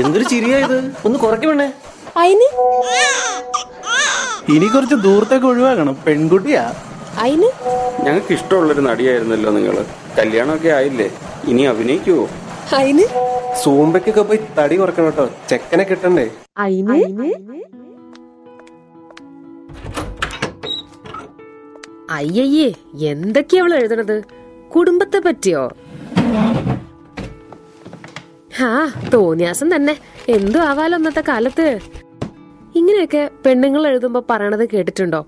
എന്തൊരു ചിരിയാ ഇത്? ഒന്ന് കുറയ്ക്കണേ അയിന്? ഇനി കുറച്ച് ദൂരത്തേക്ക് ഒഴിവാക്കണം. പെൺകുട്ടിയാ. അയിന്? ഞങ്ങൾക്ക് ഇഷ്ടമുള്ളൊരു നടിയായിരുന്നല്ലോ നിങ്ങൾ. കല്യാണമൊക്കെ ആയില്ലേ? ഇനി അഭിനയിക്കുവോ? അയിന്? സൂമ്പയ്ക്കൊക്കെ പോയി തടി കുറക്കണം കേട്ടോ. ചെക്കനെ കിട്ടണ്ടേ? അയിന്? അയ്യയ്യേ എന്തൊക്കെയാ അവൾ എഴുതണത്? കുടുംബത്തെ പറ്റിയോ? ഹാ തോന്നിയാസം തന്നെ എന്തു ആവാലോ അന്നത്തെ കാലത്ത്? ഇങ്ങനെയൊക്കെ പെണ്ണുങ്ങൾ എഴുതുമ്പോ പറയണത് കേട്ടിട്ടുണ്ടോ?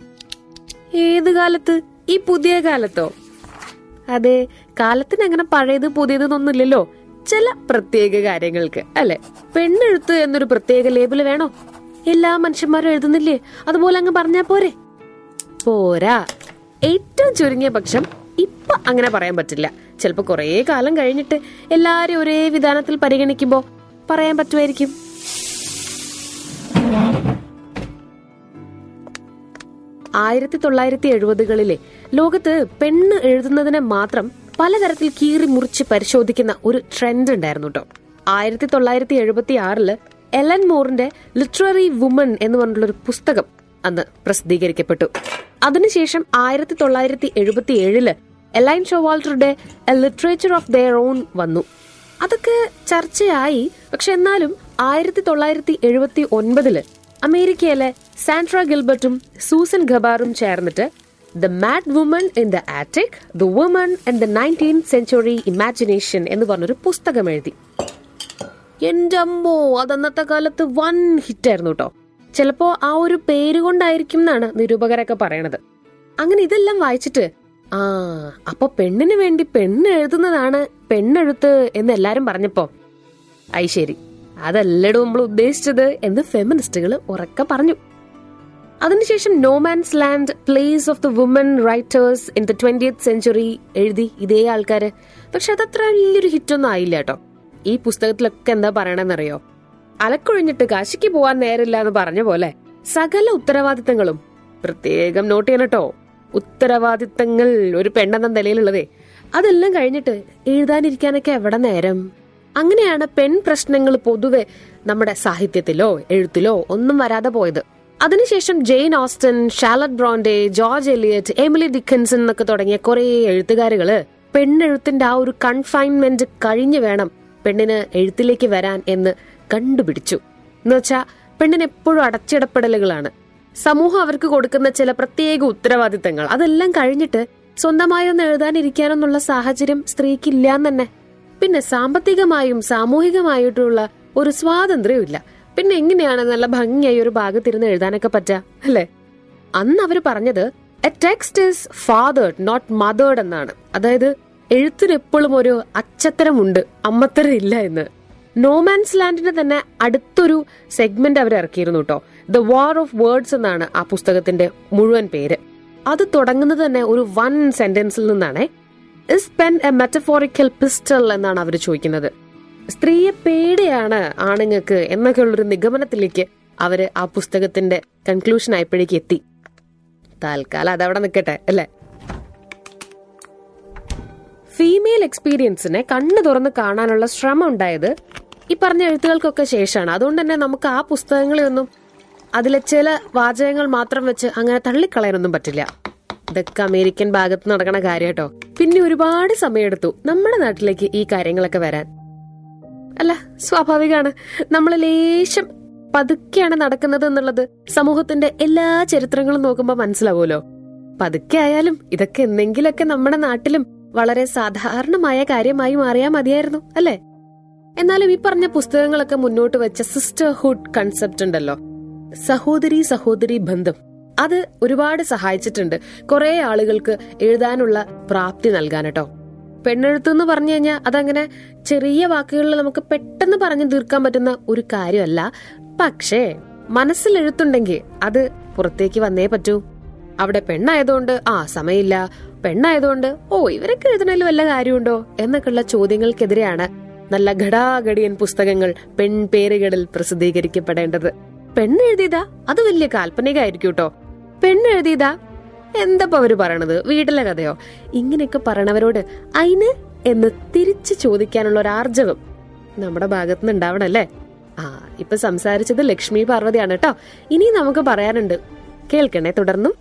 ഏത് കാലത്ത്? ഈ പുതിയ കാലത്തോ? അതെ കാലത്തിന് അങ്ങനെ പഴയത് പുതിയതെന്നൊന്നുമില്ലല്ലോ. ചില പ്രത്യേക കാര്യങ്ങൾക്ക് അല്ലെ? പെണ്ണെഴുത്ത് എന്നൊരു പ്രത്യേക ലേബിൾ വേണോ? എല്ലാ മനുഷ്യന്മാരും എഴുതുന്നില്ലേ? അതുപോലെ അങ്ങ് പറഞ്ഞാ പോരെ. പോരാ. ഏറ്റവും ചുരുങ്ങിയ പക്ഷം ഇപ്പൊ അങ്ങനെ പറയാൻ പറ്റില്ല. ചിലപ്പോ കുറേ കാലം കഴിഞ്ഞിട്ട് എല്ലാരും ഒരേ വിധാനത്തിൽ പരിഗണിക്കുമ്പോ പറയാൻ പറ്റുമായിരിക്കും. ആയിരത്തി തൊള്ളായിരത്തി എഴുപതുകളിലെ ലോകത്ത് പെണ്ണ് എഴുതുന്നതിനെ മാത്രം പലതരത്തിൽ കീറി മുറിച്ച് പരിശോധിക്കുന്ന ഒരു ട്രെൻഡ് ഉണ്ടായിരുന്നു കേട്ടോ ആയിരത്തി തൊള്ളായിരത്തി എഴുപത്തി ആറിൽ എലൻ മോറിന്റെ ലിറ്റററി വുമൺ എന്ന് പറഞ്ഞിട്ടുള്ള ഒരു പുസ്തകം അന്ന് പ്രസിദ്ധീകരിക്കപ്പെട്ടു. അതിനുശേഷം ആയിരത്തി തൊള്ളായിരത്തി എഴുപത്തി ഏഴിൽ എലൈൻ ഷോവാൾട്ടറുടെ ലിറ്ററേച്ചർ ഓഫ് ദെയർ ഓൺ വന്നു. അതൊക്കെ ചർച്ചയായി. പക്ഷെ എന്നാലും ആയിരത്തി തൊള്ളായിരത്തി എഴുപത്തി ഒൻപതിൽ അമേരിക്കയിലെ സാൻട്ര ഗിൽബർട്ടും സൂസൻ ഖബാറും ചേർന്നിട്ട് the mad woman in the attic the woman in the nineteen century imagination എന്ന് പറഞ്ഞൊരു പുസ്തകം എഴുതി. എന്റെ അമ്മോ അതന്നത്തെ കാലത്ത് വൻ ഹിറ്റായിരുന്നു കേട്ടോ ചിലപ്പോ ആ ഒരു പേര് കൊണ്ടായിരിക്കും എന്നാണ് നിരൂപകരൊക്കെ പറയണത്. അങ്ങനെ ഇതെല്ലാം വായിച്ചിട്ട് ആ അപ്പൊ പെണ്ണിന് വേണ്ടി പെണ്ണ് എഴുതുന്നതാണ് പെണ്ണെഴുത്ത് എന്ന് എല്ലാരും പറഞ്ഞപ്പോ. ഐ ശരി. അതല്ലടോ നമ്മൾ ഉദ്ദേശിച്ചത് എന്ന് ഫെമിനിസ്റ്റുകൾ ഉറക്കെ പറഞ്ഞു. അതിനുശേഷം no man's land place of the woman writers in the twentieth century എഴുതി ഇതേ ആൾക്കാര്. പക്ഷെ അതത്ര വലിയൊരു ഹിറ്റൊന്നും ആയില്ല കേട്ടോ. ഈ പുസ്തകത്തിലൊക്കെ എന്താ പറയണെന്നറിയോ? അലക്കൊഴിഞ്ഞിട്ട് കാശിക്ക് പോവാൻ നേരില്ല എന്ന് പറഞ്ഞ പോലെ സകല ഉത്തരവാദിത്തങ്ങളും പ്രത്യേകം നോട്ട് ചെയ്യണം ഉത്തരവാദിത്തങ്ങൾ ഒരു പെണ്ണെന്ന നിലയിലുള്ളതേ. അതെല്ലാം കഴിഞ്ഞിട്ട് എഴുതാനിരിക്കാനൊക്കെ എവിടെ നേരം? അങ്ങനെയാണ് പെൺ പ്രശ്നങ്ങൾ പൊതുവെ നമ്മുടെ സാഹിത്യത്തിലോ എഴുത്തിലോ ഒന്നും വരാതെ പോയത്. അതിനുശേഷം Jane Austen Charlotte Bronte George Eliot Emily Dickinson എന്നൊക്കെ തുടങ്ങിയ കുറെ എഴുത്തുകാരുകൾ പെണ്ണെഴുത്തിന്റെ ആ ഒരു കൺഫൈൻമെന്റ് കഴിഞ്ഞു വേണം പെണ്ണിന് എഴുത്തിലേക്ക് വരാൻ എന്ന് കണ്ടുപിടിച്ചു. എന്നുവെച്ചാ പെണ്ണിന് എപ്പോഴും അടച്ചിടപ്പെടലുകളാണ്. സമൂഹം അവർക്ക് കൊടുക്കുന്ന ചില പ്രത്യേക ഉത്തരവാദിത്തങ്ങൾ. അതെല്ലാം കഴിഞ്ഞിട്ട് സ്വന്തമായി ഒന്ന് എഴുതാനിരിക്കാനെന്നുള്ള സാഹചര്യം സ്ത്രീക്കില്ല തന്നെ പിന്നെ സാമ്പത്തികമായും സാമൂഹികമായിട്ടുള്ള ഒരു സ്വാതന്ത്ര്യവും ഇല്ല പിന്നെ എങ്ങനെയാണ് നല്ല ഭംഗിയായി ഒരു ഭാഗത്തിരുന്ന് എഴുതാനൊക്കെ പറ്റാ അല്ലേ? അന്ന് അവർ പറഞ്ഞത് a text is fathered not mothered എന്നാണ്. അതായത് എഴുത്തിന് എപ്പോഴും ഒരു അച്ചത്തരമുണ്ട് അമ്മത്തരം ഇല്ല എന്ന്. നോമാൻസ് ലാൻഡിന്റെ തന്നെ അടുത്തൊരു സെഗ്മെന്റ് അവർ ഇറക്കിയിരുന്നു കേട്ടോ ദ വാർ ഓഫ് വേർഡ്സ് എന്നാണ് ആ പുസ്തകത്തിന്റെ മുഴുവൻ പേര്. അത് തുടങ്ങുന്നത് തന്നെ ഒരു വൺ സെന്റൻസിൽ നിന്നാണ്. Is pen a metaphorical pistol എന്നാണ് അവർ ചോദിക്കുന്നത്. സ്ത്രീയെ പേടിയാണ് ആണുങ്ങൾക്ക് എന്നൊക്കെയുള്ളൊരു നിഗമനത്തിലേക്ക് അവർ ആ പുസ്തകത്തിന്റെ കൺക്ലൂഷൻ ആയപ്പോഴേക്ക് എത്തി. തൽക്കാലം അതവിടെ നിൽക്കട്ടെ അല്ലേ? ഫീമെയിൽ എക്സ്പീരിയൻസിനെ കണ്ണു തുറന്ന് കാണാനുള്ള ശ്രമം ഉണ്ടായത് ഈ പറഞ്ഞ എഴുത്തുകൾക്കൊക്കെ ശേഷമാണ്. അതുകൊണ്ട് തന്നെ നമുക്ക് ആ പുസ്തകങ്ങളെയൊന്നും അതിലെ ചില വാചകങ്ങൾ മാത്രം വെച്ച് അങ്ങനെ തള്ളിക്കളയാനൊന്നും പറ്റില്ല. ഇതൊക്കെ അമേരിക്കൻ ഭാഗത്ത് നടക്കണ കാര്യട്ടോ. പിന്നെ ഒരുപാട് സമയമെടുത്തു നമ്മുടെ നാട്ടിലേക്ക് ഈ കാര്യങ്ങളൊക്കെ വരാൻ. അല്ല സ്വാഭാവികമാണ്. നമ്മൾ ലേശം പതുക്കെയാണ് നടക്കുന്നത് എന്നുള്ളത് സമൂഹത്തിന്റെ എല്ലാ ചരിത്രങ്ങളും നോക്കുമ്പോൾ മനസ്സിലാവുമല്ലോ. പതുക്കെ ആയാലും ഇതൊക്കെ എന്തെങ്കിലുമൊക്കെ നമ്മുടെ നാട്ടിലും വളരെ സാധാരണമായ കാര്യമായി മാറിയാൽ മതിയായിരുന്നു അല്ലേ? എന്നാലും ഈ പറഞ്ഞ പുസ്തകങ്ങളൊക്കെ മുന്നോട്ട് വെച്ച സിസ്റ്റർഹുഡ് കൺസെപ്റ്റ് ഉണ്ടല്ലോ. സഹോദരി സഹോദരി ബന്ധം. അത് ഒരുപാട് സഹായിച്ചിട്ടുണ്ട്. കുറെ ആളുകൾക്ക് എഴുതാനുള്ള പ്രാപ്തി നൽകാൻ കേട്ടോ. പെണ്ണെഴുത്ത് എന്ന് പറഞ്ഞു കഴിഞ്ഞാൽ അതങ്ങനെ ചെറിയ വാക്കുകളിൽ നമുക്ക് പെട്ടെന്ന് പറഞ്ഞു തീർക്കാൻ പറ്റുന്ന ഒരു കാര്യമല്ല. പക്ഷേ മനസ്സിൽ എഴുത്തുണ്ടെങ്കിൽ അത് പുറത്തേക്ക് വന്നേ പറ്റൂ. അവിടെ പെണ്ണായതുകൊണ്ട് ആ സമയമില്ല. പെണ്ണായതുകൊണ്ട് ഓ ഇവരൊക്കെ എഴുതണേലും വല്ല കാര്യമുണ്ടോ? എന്നൊക്കെയുള്ള ചോദ്യങ്ങൾക്കെതിരെയാണ് നല്ല ഘടാഘടിയൻ പുസ്തകങ്ങൾ പെൺപേരുകളിൽ പ്രസിദ്ധീകരിക്കപ്പെടേണ്ടത്. പെണ്ണെഴുതിയതാ? അത് വലിയ കാൽപ്പനികമായിരിക്കും കേട്ടോ പെണ്ണെഴുതിയതാ? എന്താ അവർ പറയണത്? വീട്ടിലെ കഥയോ? ഇങ്ങനെയൊക്കെ പറയണവരോട് അയിന് എന്ന് തിരിച്ചു ചോദിക്കാനുള്ള ഒരു ആർജവം നമ്മുടെ ഭാഗത്തുനിന്ന് ഉണ്ടാവണല്ലേ ആ ഇപ്പൊ സംസാരിച്ചത് ലക്ഷ്മി പാർവതിയാണ് കേട്ടോ. ഇനി നമുക്ക് പറയാനുണ്ട്. കേൾക്കണേ തുടർന്നും.